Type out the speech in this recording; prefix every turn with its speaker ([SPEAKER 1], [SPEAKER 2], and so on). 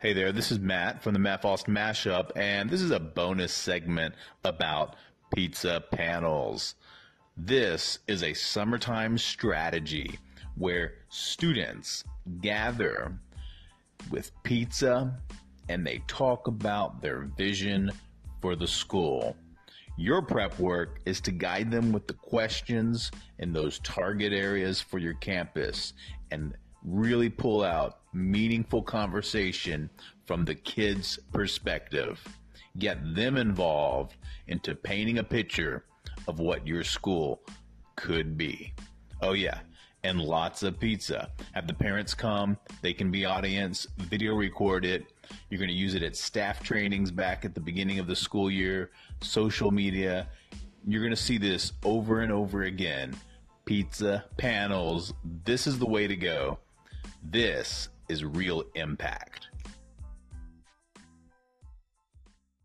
[SPEAKER 1] Hey there, this is Matt from the Matt Mashup, and this is a bonus segment about pizza panels. This is a summertime strategy where students gather with pizza and they talk about their vision for the school. Your prep work is to guide them with the questions in those target areas for your campus and really pull out meaningful conversation from the kids' perspective. Get them involved into painting a picture of what your school could be. Oh, yeah. And lots of pizza. Have the parents come. They can be audience, video record it. You're going to use it at staff trainings back at the beginning of the school year, social media. You're going to see this over and over again. Pizza, panels. This is the way to go. This is real impact.